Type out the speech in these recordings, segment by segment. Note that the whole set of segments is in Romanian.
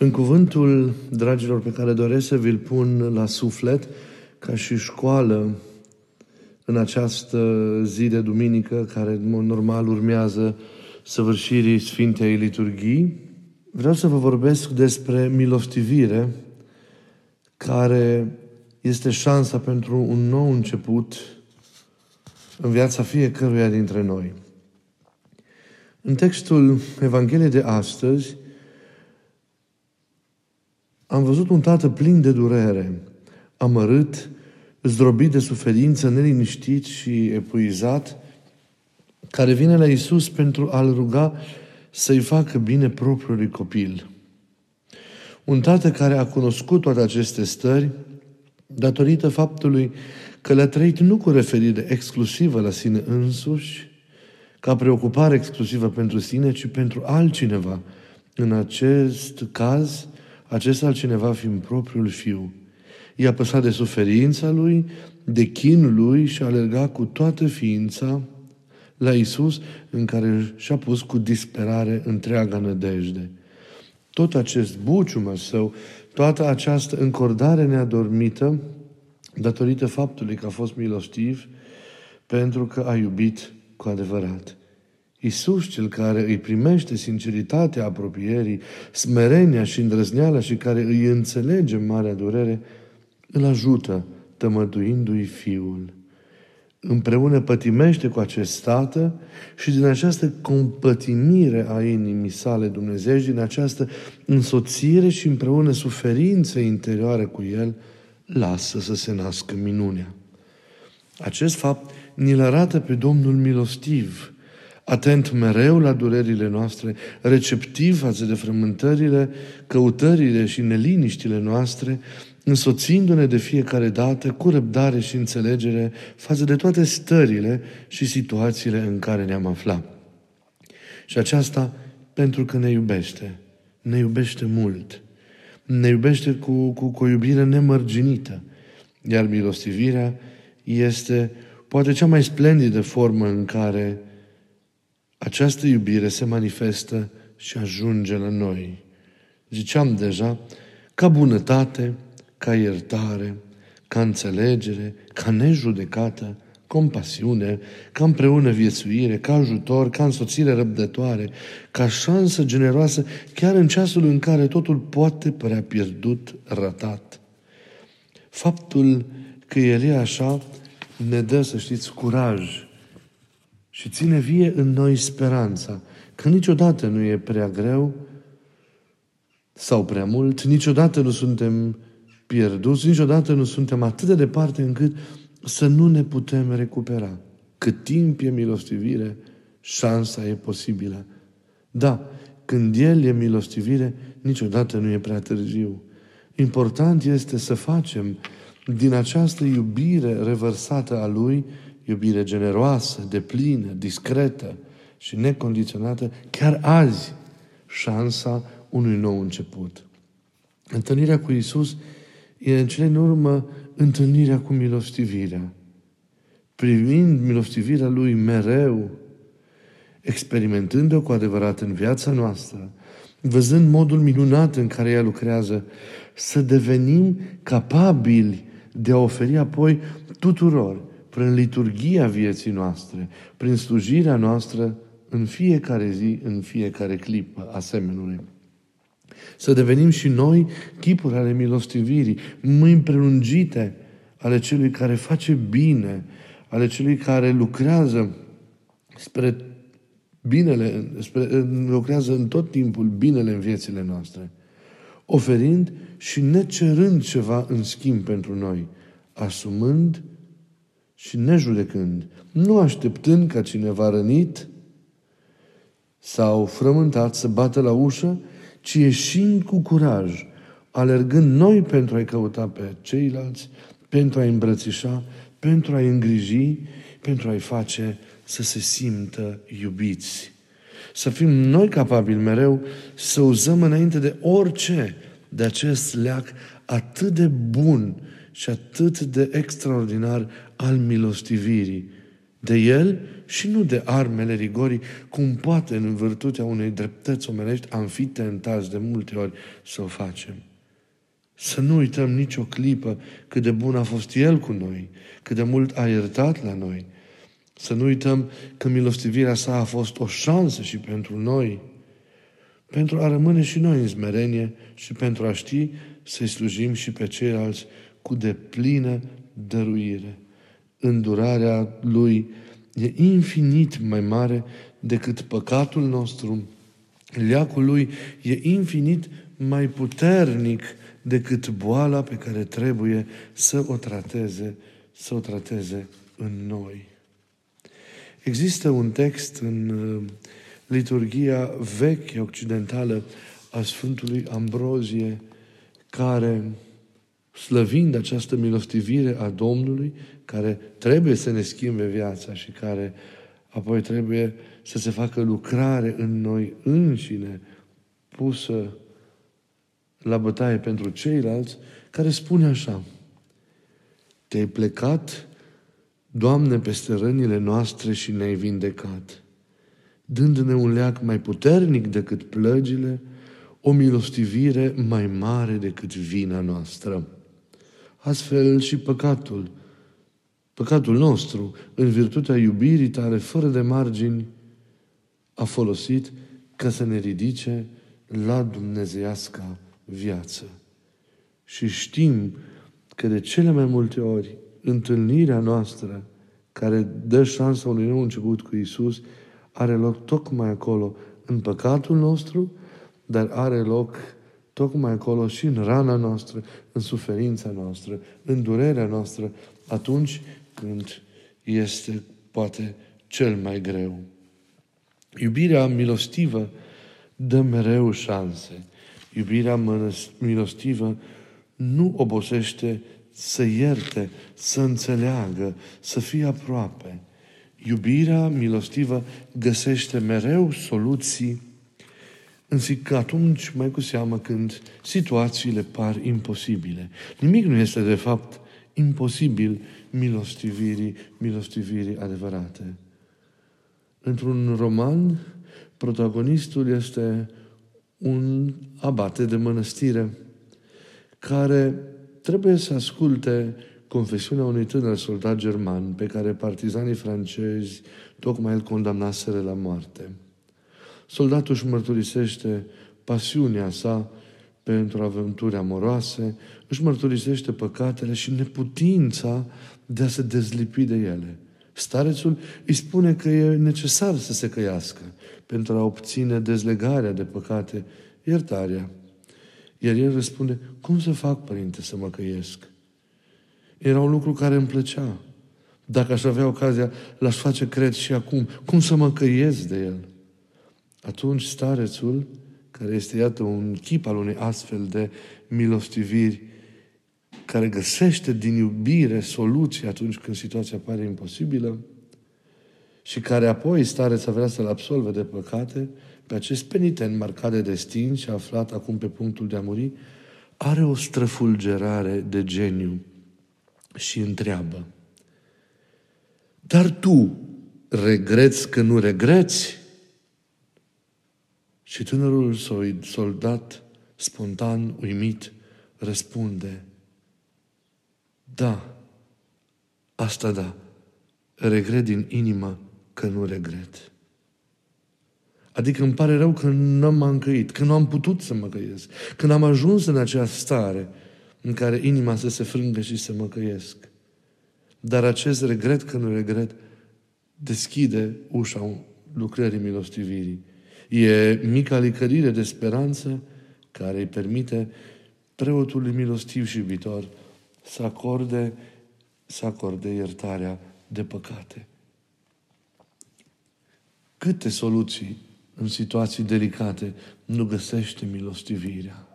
În cuvântul, dragilor, pe care doresc să vi-l pun la suflet, ca și școală, în această zi de duminică, care în mod normal urmează săvârșirii Sfintei Liturghii, vreau să vă vorbesc despre milostivire, care este șansa pentru un nou început în viața fiecăruia dintre noi. În textul Evangheliei de astăzi, am văzut un tată plin de durere, amărât, zdrobit de suferință, neliniștit și epuizat, care vine la Isus pentru a-L ruga să-i facă bine propriului copil. Un tată care a cunoscut toate aceste stări datorită faptului că le-a trăit nu cu referire exclusivă la sine însuși, ca preocupare exclusivă pentru sine, ci pentru altcineva. În acest caz, acest altcineva fiind propriul fiu. I-a păsat de suferința lui, de chinul lui și a alergat cu toată ființa la Isus, în care și-a pus cu disperare întreaga nădejde. Tot acest bucium al său, toată această încordare neadormită, datorită faptului că a fost milostiv, pentru că a iubit cu adevărat. Iisus, cel care îi primește sinceritatea apropierii, smerenia și îndrăzneala și care îi înțelege marea durere, îl ajută tămăduindu-i Fiul. Împreună pătimește cu acest Tată și din această compătimire a inimii sale Dumnezeu, din această însoțire și împreună suferință interioară cu El, lasă să se nască minunea. Acest fapt ni-l arată pe Domnul milostiv, atent mereu la durerile noastre, receptiv față de frământările, căutările și neliniștile noastre, însoțindu-ne de fiecare dată cu răbdare și înțelegere față de toate stările și situațiile în care ne-am aflat. Și aceasta pentru că ne iubește. Ne iubește mult. Ne iubește cu, cu, cu o iubire nemărginită. Iar milostivirea este poate cea mai splendidă formă în care această iubire se manifestă și ajunge la noi. Ziceam deja, ca bunătate, ca iertare, ca înțelegere, ca nejudecată, compasiune, ca împreună viețuire, ca ajutor, ca însoțire răbdătoare, ca șansă generoasă, chiar în ceasul în care totul poate părea pierdut, ratat. Faptul că El e așa ne dă, să știți, curaj și ține vie în noi speranța că niciodată nu e prea greu sau prea mult, niciodată nu suntem pierduți, niciodată nu suntem atât de departe încât să nu ne putem recupera. Cât timp e milostivire, șansa e posibilă. Da, când El e milostivire, niciodată nu e prea târziu. Important este să facem din această iubire revărsată a Lui iubire generoasă, deplină, discretă și necondiționată, chiar azi, șansa unui nou început. Întâlnirea cu Isus e în cele în urmă întâlnirea cu milostivirea. Privind milostivirea Lui mereu, experimentând-o cu adevărat în viața noastră, văzând modul minunat în care ea lucrează, să devenim capabili de a oferi apoi tuturor prin liturgia vieții noastre, prin slujirea noastră în fiecare zi, în fiecare clipă, asemenea. Să devenim și noi chipuri ale milostivirii, mâini prelungite ale celui care face bine, ale celui care lucrează spre binele, spre, lucrează în tot timpul binele în viețile noastre, oferind și necerând ceva în schimb pentru noi, asumând și nejudecând, nu așteptând ca cineva rănit sau frământat să bată la ușă, ci ieșind cu curaj, alergând noi pentru a-i căuta pe ceilalți, pentru a-i îmbrățișa, pentru a-i îngriji, pentru a-i face să se simtă iubiți. Să fim noi capabili mereu să uzăm înainte de orice de acest leac atât de bun și atât de extraordinar al milostivirii, de El și nu de armele rigorii, cum poate în virtutea unei dreptăți omenești am fi tentați de multe ori să o facem. Să nu uităm nicio clipă cât de bun a fost El cu noi, cât de mult a iertat la noi. Să nu uităm că milostivirea sa a fost o șansă și pentru noi, pentru a rămâne și noi în smerenie și pentru a ști să-i slujim și pe ceilalți cu deplină dăruire. Îndurarea Lui e infinit mai mare decât păcatul nostru. Leacul Lui e infinit mai puternic decât boala pe care trebuie să o trateze, să o trateze în noi. Există un text în uh, liturgia veche occidentală a Sfântului Ambrozie care, slăvind această milostivire a Domnului, care trebuie să ne schimbe viața și care apoi trebuie să se facă lucrare în noi înșine, pusă la bătaie pentru ceilalți, care spune așa, Te-ai plecat, Doamne, peste rănile noastre și ne-ai vindecat, dându-ne un leac mai puternic decât plăgile, o milostivire mai mare decât vina noastră. Astfel și păcatul, păcatul nostru, în virtutea iubirii tale, fără de margini, a folosit ca să ne ridice la dumnezeiasca viață. Și știm că de cele mai multe ori întâlnirea noastră care dă șansa unui nou început cu Isus are loc tocmai acolo, în păcatul nostru, dar are loc tocmai acolo și în rana noastră, în suferința noastră, în durerea noastră, atunci când este poate cel mai greu. Iubirea milostivă dă mereu șanse. Iubirea milostivă nu obosește să ierte, să înțeleagă, să fie aproape. Iubirea milostivă găsește mereu soluții Însă atunci, mai cu seamă, când situațiile par imposibile. Nimic nu este, de fapt, imposibil milostivirii, milostivirii adevărate. Într-un roman, protagonistul este un abate de mănăstire care trebuie să asculte confesiunea unui tânăr soldat german pe care partizanii francezi tocmai îl condamnaseră la moarte. Soldatul își mărturisește pasiunea sa pentru aventuri amoroase, își mărturisește păcatele și neputința de a se dezlipi de ele. Starețul îi spune că e necesar să se căiască pentru a obține dezlegarea de păcate, iertarea. Iar el răspunde, cum să fac, părinte, să mă căiesc? Era un lucru care îmi plăcea. Dacă aș avea ocazia, l-aș face, cred, și acum. Cum să mă căiesc de el? Atunci starețul, care este, iată, un chip al unei astfel de milostiviri, care găsește din iubire soluții atunci când situația pare imposibilă și care apoi stareța vrea să-l absolve de păcate, pe acest penitent marcat de destin și aflat acum pe punctul de a muri, are o străfulgerare de geniu și întreabă. Dar tu regreți că nu regreți? Și tânărul soldat, spontan, uimit, răspunde, Da, asta da, regret din inimă că nu regret. Adică îmi pare rău că nu m-am încăit, că nu am putut să mă căiesc, când am ajuns în acea stare în care inima să se frângă și să mă căiesc. Dar acest regret că nu regret deschide ușa lucrării milostivirii E mica licărire de speranță care îi permite preotului milostiv și iubitor să acorde, să acorde iertarea de păcate. Câte soluții în situații delicate nu găsește milostivirea?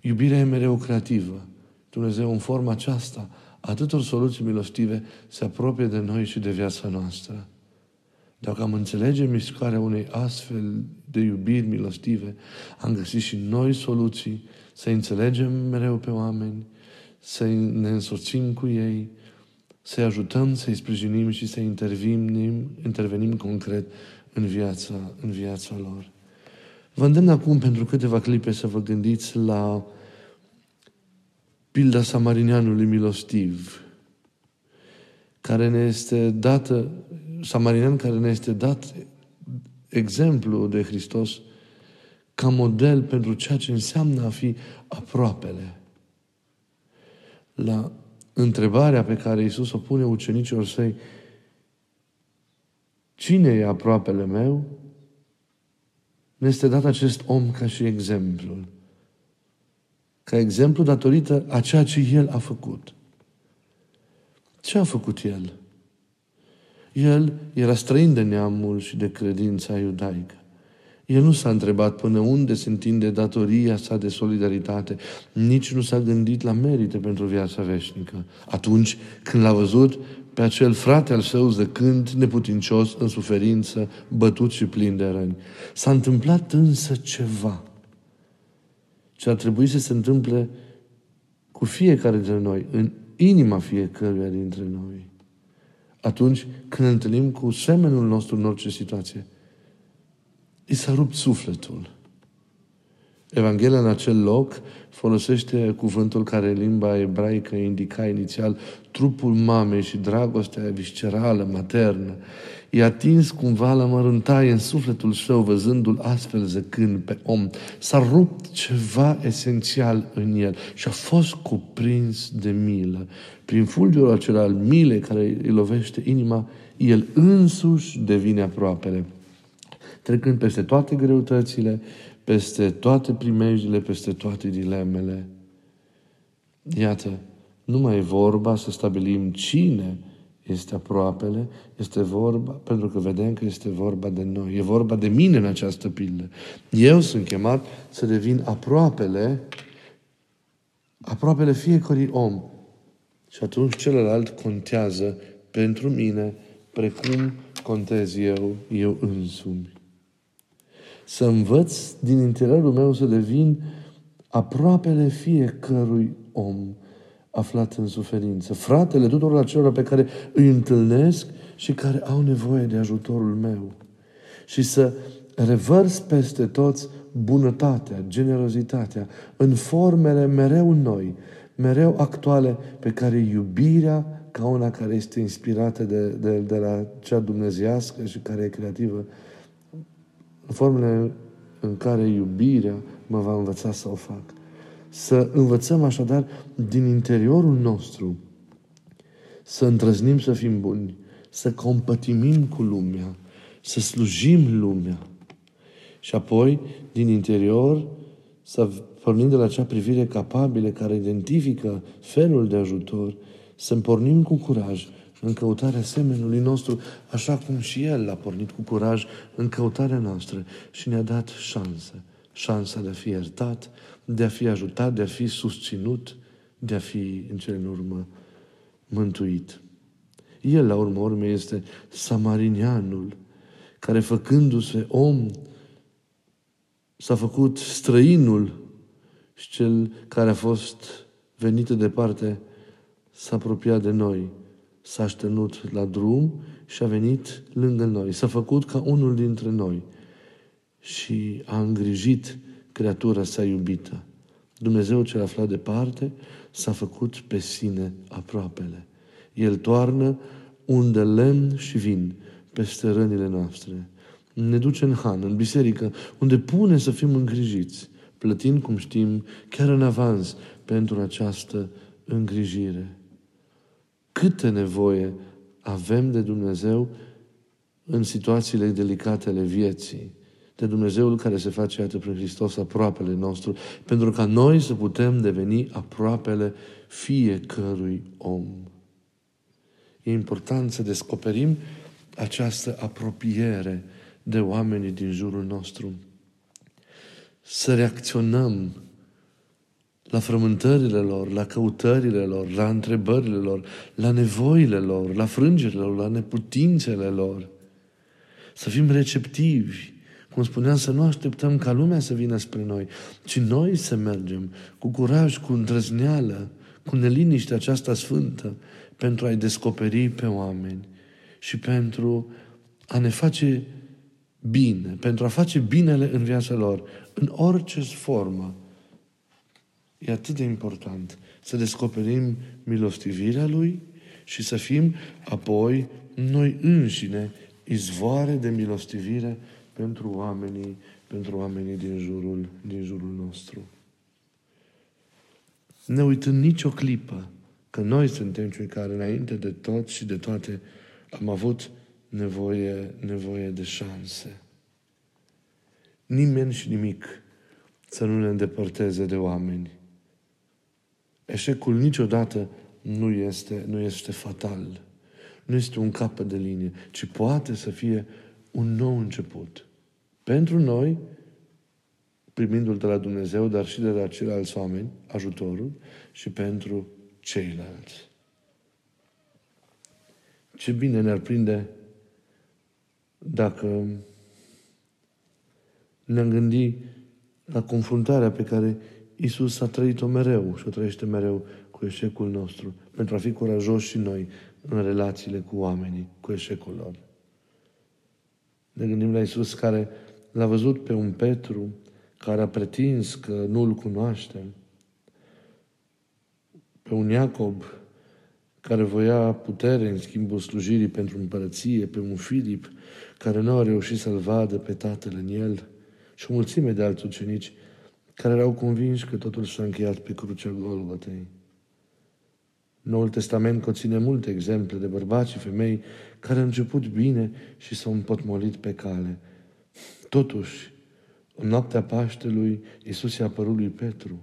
Iubirea e mereu creativă. Dumnezeu în forma aceasta atâtor soluții milostive se apropie de noi și de viața noastră. Dacă am înțelege mișcarea unei astfel de iubiri milostive, am găsit și noi soluții să înțelegem mereu pe oameni, să ne însoțim cu ei, să-i ajutăm, să-i sprijinim și să intervenim, intervenim concret în viața, în viața lor. Vă îndemn acum pentru câteva clipe să vă gândiți la pilda samarinianului milostiv, care ne este dată, samarinian care ne este dat exemplu de Hristos ca model pentru ceea ce înseamnă a fi aproapele. La întrebarea pe care Iisus o pune ucenicilor săi, cine e aproapele meu? Ne este dat acest om ca și exemplul. Ca exemplu datorită a ceea ce El a făcut. Ce a făcut El? El era străin de neamul și de credința iudaică. El nu s-a întrebat până unde se întinde datoria sa de solidaritate, nici nu s-a gândit la merite pentru viața veșnică. Atunci când l-a văzut pe acel frate al său zăcând, neputincios, în suferință, bătut și plin de răni. S-a întâmplat însă ceva ce ar trebui să se întâmple cu fiecare dintre noi, în inima fiecăruia dintre noi. Atunci când ne întâlnim cu semenul nostru în orice situație, i s-a rupt sufletul. Evanghelia în acel loc folosește cuvântul care în limba ebraică indica inițial trupul mamei și dragostea viscerală, maternă. I-a atins cumva la mărântaie în sufletul său, văzându-l astfel zăcând pe om. S-a rupt ceva esențial în el și a fost cuprins de milă. Prin fulgerul acela al milei care îi lovește inima, el însuși devine aproapele trecând peste toate greutățile, peste toate primejdile, peste toate dilemele. Iată, nu mai e vorba să stabilim cine este aproapele, este vorba, pentru că vedem că este vorba de noi. E vorba de mine în această pildă. Eu sunt chemat să devin aproapele, aproapele fiecărui om. Și atunci celălalt contează pentru mine precum contez eu, eu însumi să învăț din interiorul meu să devin aproapele fiecărui om aflat în suferință, fratele tuturor acelor pe care îi întâlnesc și care au nevoie de ajutorul meu. Și să revărs peste toți bunătatea, generozitatea, în formele mereu noi, mereu actuale, pe care iubirea, ca una care este inspirată de, de, de la cea dumnezească și care e creativă, formele în care iubirea mă va învăța să o fac. Să învățăm așadar din interiorul nostru să îndrăznim să fim buni, să compătimim cu lumea, să slujim lumea. Și apoi, din interior, să pornim de la acea privire capabilă care identifică felul de ajutor, să pornim cu curaj în căutarea semenului nostru, așa cum și El a pornit cu curaj în căutarea noastră și ne-a dat șansă. Șansa de a fi iertat, de a fi ajutat, de a fi susținut, de a fi, în cele în urmă, mântuit. El, la urmă urme, este samarinianul care, făcându-se om, s-a făcut străinul și cel care a fost venit de departe s-a apropiat de noi s-a așternut la drum și a venit lângă noi. S-a făcut ca unul dintre noi și a îngrijit creatura sa iubită. Dumnezeu cel aflat departe s-a făcut pe sine aproapele. El toarnă unde lemn și vin peste rănile noastre. Ne duce în han, în biserică, unde pune să fim îngrijiți, plătind, cum știm, chiar în avans pentru această îngrijire câtă nevoie avem de Dumnezeu în situațiile delicate ale vieții, de Dumnezeul care se face, iată, prin Hristos aproapele nostru, pentru ca noi să putem deveni aproapele fiecărui om. E important să descoperim această apropiere de oamenii din jurul nostru, să reacționăm la frământările lor, la căutările lor, la întrebările lor, la nevoile lor, la frângerile lor, la neputințele lor. Să fim receptivi. Cum spuneam, să nu așteptăm ca lumea să vină spre noi, ci noi să mergem cu curaj, cu îndrăzneală, cu neliniștea aceasta sfântă pentru a-i descoperi pe oameni și pentru a ne face bine, pentru a face binele în viața lor, în orice formă. E atât de important să descoperim milostivirea Lui și să fim apoi noi înșine izvoare de milostivire pentru oamenii, pentru oamenii din jurul, din jurul nostru. Ne uităm nicio clipă că noi suntem cei care înainte de tot și de toate am avut nevoie, nevoie de șanse. Nimeni și nimic să nu ne îndepărteze de oameni. Eșecul niciodată nu este, nu este fatal. Nu este un capăt de linie, ci poate să fie un nou început. Pentru noi, primindu-l de la Dumnezeu, dar și de la ceilalți oameni, ajutorul, și pentru ceilalți. Ce bine ne-ar prinde dacă ne-am gândit la confruntarea pe care Isus a trăit-o mereu și o trăiește mereu cu eșecul nostru, pentru a fi curajoși și noi în relațiile cu oamenii, cu eșecul lor. Ne gândim la Isus care l-a văzut pe un Petru care a pretins că nu-l cunoaște, pe un Iacob care voia putere în schimbul slujirii pentru împărăție, pe un Filip care nu a reușit să-l vadă pe tatăl în el și o mulțime de alți ucenici care erau convinși că totul s-a încheiat pe crucea Golgotei. Noul Testament conține multe exemple de bărbați și femei care au început bine și s-au împotmolit pe cale. Totuși, în noaptea Paștelui, Iisus i-a apărut lui Petru.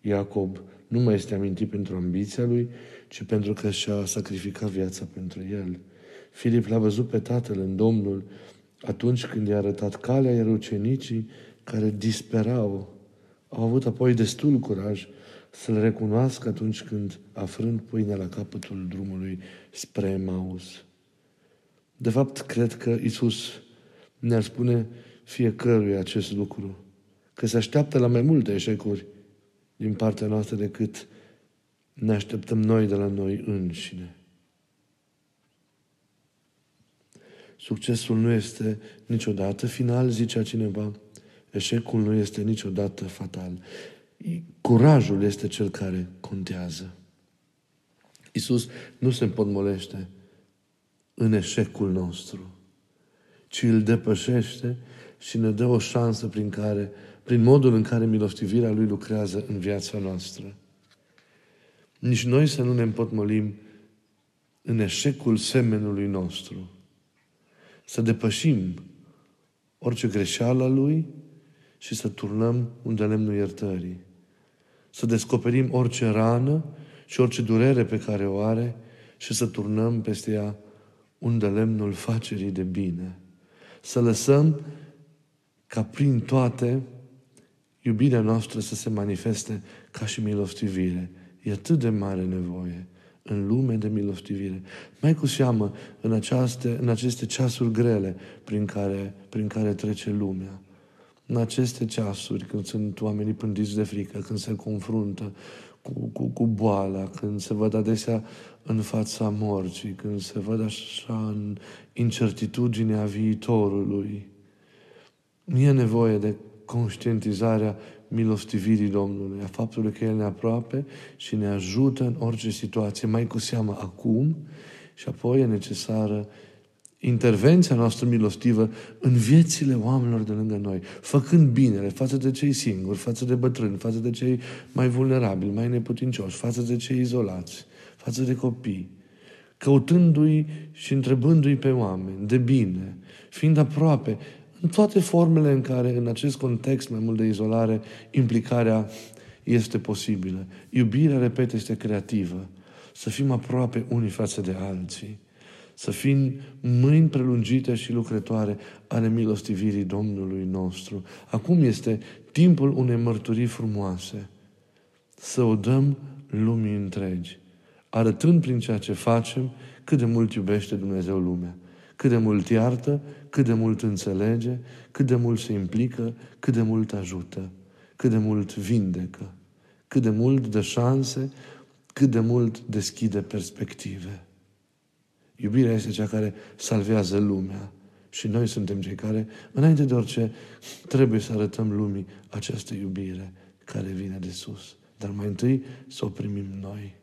Iacob nu mai este amintit pentru ambiția lui, ci pentru că și-a sacrificat viața pentru el. Filip l-a văzut pe tatăl în Domnul atunci când i-a arătat calea, iar ucenicii care disperau au avut apoi destul curaj să-L recunoască atunci când, afrând pâinea la capătul drumului spre Maus. De fapt, cred că Isus ne-ar spune fiecăruia acest lucru, că se așteaptă la mai multe eșecuri din partea noastră decât ne așteptăm noi de la noi înșine. Succesul nu este niciodată final, zicea cineva. Eșecul nu este niciodată fatal. Curajul este cel care contează. Isus nu se împotmolește în eșecul nostru, ci îl depășește și ne dă o șansă prin care, prin modul în care milostivirea Lui lucrează în viața noastră. Nici noi să nu ne împotmolim în eșecul semenului nostru. Să depășim orice greșeală a Lui și să turnăm unde lemnul iertării. Să descoperim orice rană și orice durere pe care o are și să turnăm peste ea unde lemnul facerii de bine. Să lăsăm ca prin toate iubirea noastră să se manifeste ca și milostivire. E atât de mare nevoie în lume de milostivire. Mai cu seamă în, aceaste, în aceste ceasuri grele prin care, prin care trece lumea. În aceste ceasuri, când sunt oamenii pândiți de frică, când se confruntă cu, cu, cu boala, când se văd adesea în fața morții, când se văd așa în incertitudinea viitorului, nu e nevoie de conștientizarea milostivirii Domnului, a faptului că El ne aproape și ne ajută în orice situație, mai cu seamă acum, și apoi e necesară intervenția noastră milostivă în viețile oamenilor de lângă noi, făcând binele față de cei singuri, față de bătrâni, față de cei mai vulnerabili, mai neputincioși, față de cei izolați, față de copii, căutându-i și întrebându-i pe oameni de bine, fiind aproape, în toate formele în care, în acest context mai mult de izolare, implicarea este posibilă. Iubirea, repet, este creativă. Să fim aproape unii față de alții. Să fim mâini prelungite și lucrătoare ale milostivirii Domnului nostru. Acum este timpul unei mărturii frumoase. Să o dăm lumii întregi, arătând prin ceea ce facem cât de mult iubește Dumnezeu lumea cât de mult iartă, cât de mult înțelege, cât de mult se implică, cât de mult ajută, cât de mult vindecă, cât de mult dă șanse cât de mult deschide perspective. Iubirea este cea care salvează lumea. Și noi suntem cei care, înainte de orice, trebuie să arătăm lumii această iubire care vine de sus. Dar mai întâi să o primim noi.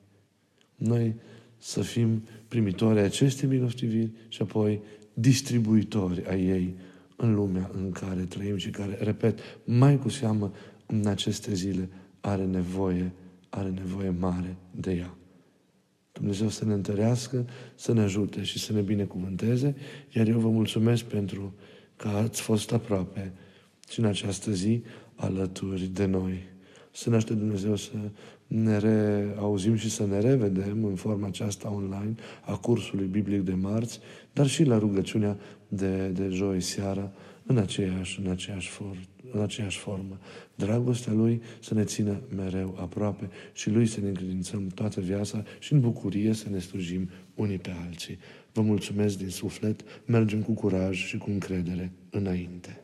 Noi să fim primitori ai acestei milostiviri și apoi distribuitori ai ei în lumea în care trăim și care, repet, mai cu seamă în aceste zile are nevoie, are nevoie mare de ea. Dumnezeu să ne întărească, să ne ajute și să ne binecuvânteze, iar eu vă mulțumesc pentru că ați fost aproape și în această zi alături de noi. Să ne aștept Dumnezeu să ne reauzim și să ne revedem în forma aceasta online a cursului biblic de marți, dar și la rugăciunea de, de joi seara, în aceeași, în, aceeași for, în aceeași formă. Dragostea Lui să ne țină mereu aproape și Lui să ne încredințăm toată viața și în bucurie să ne slujim unii pe alții. Vă mulțumesc din suflet, mergem cu curaj și cu încredere înainte.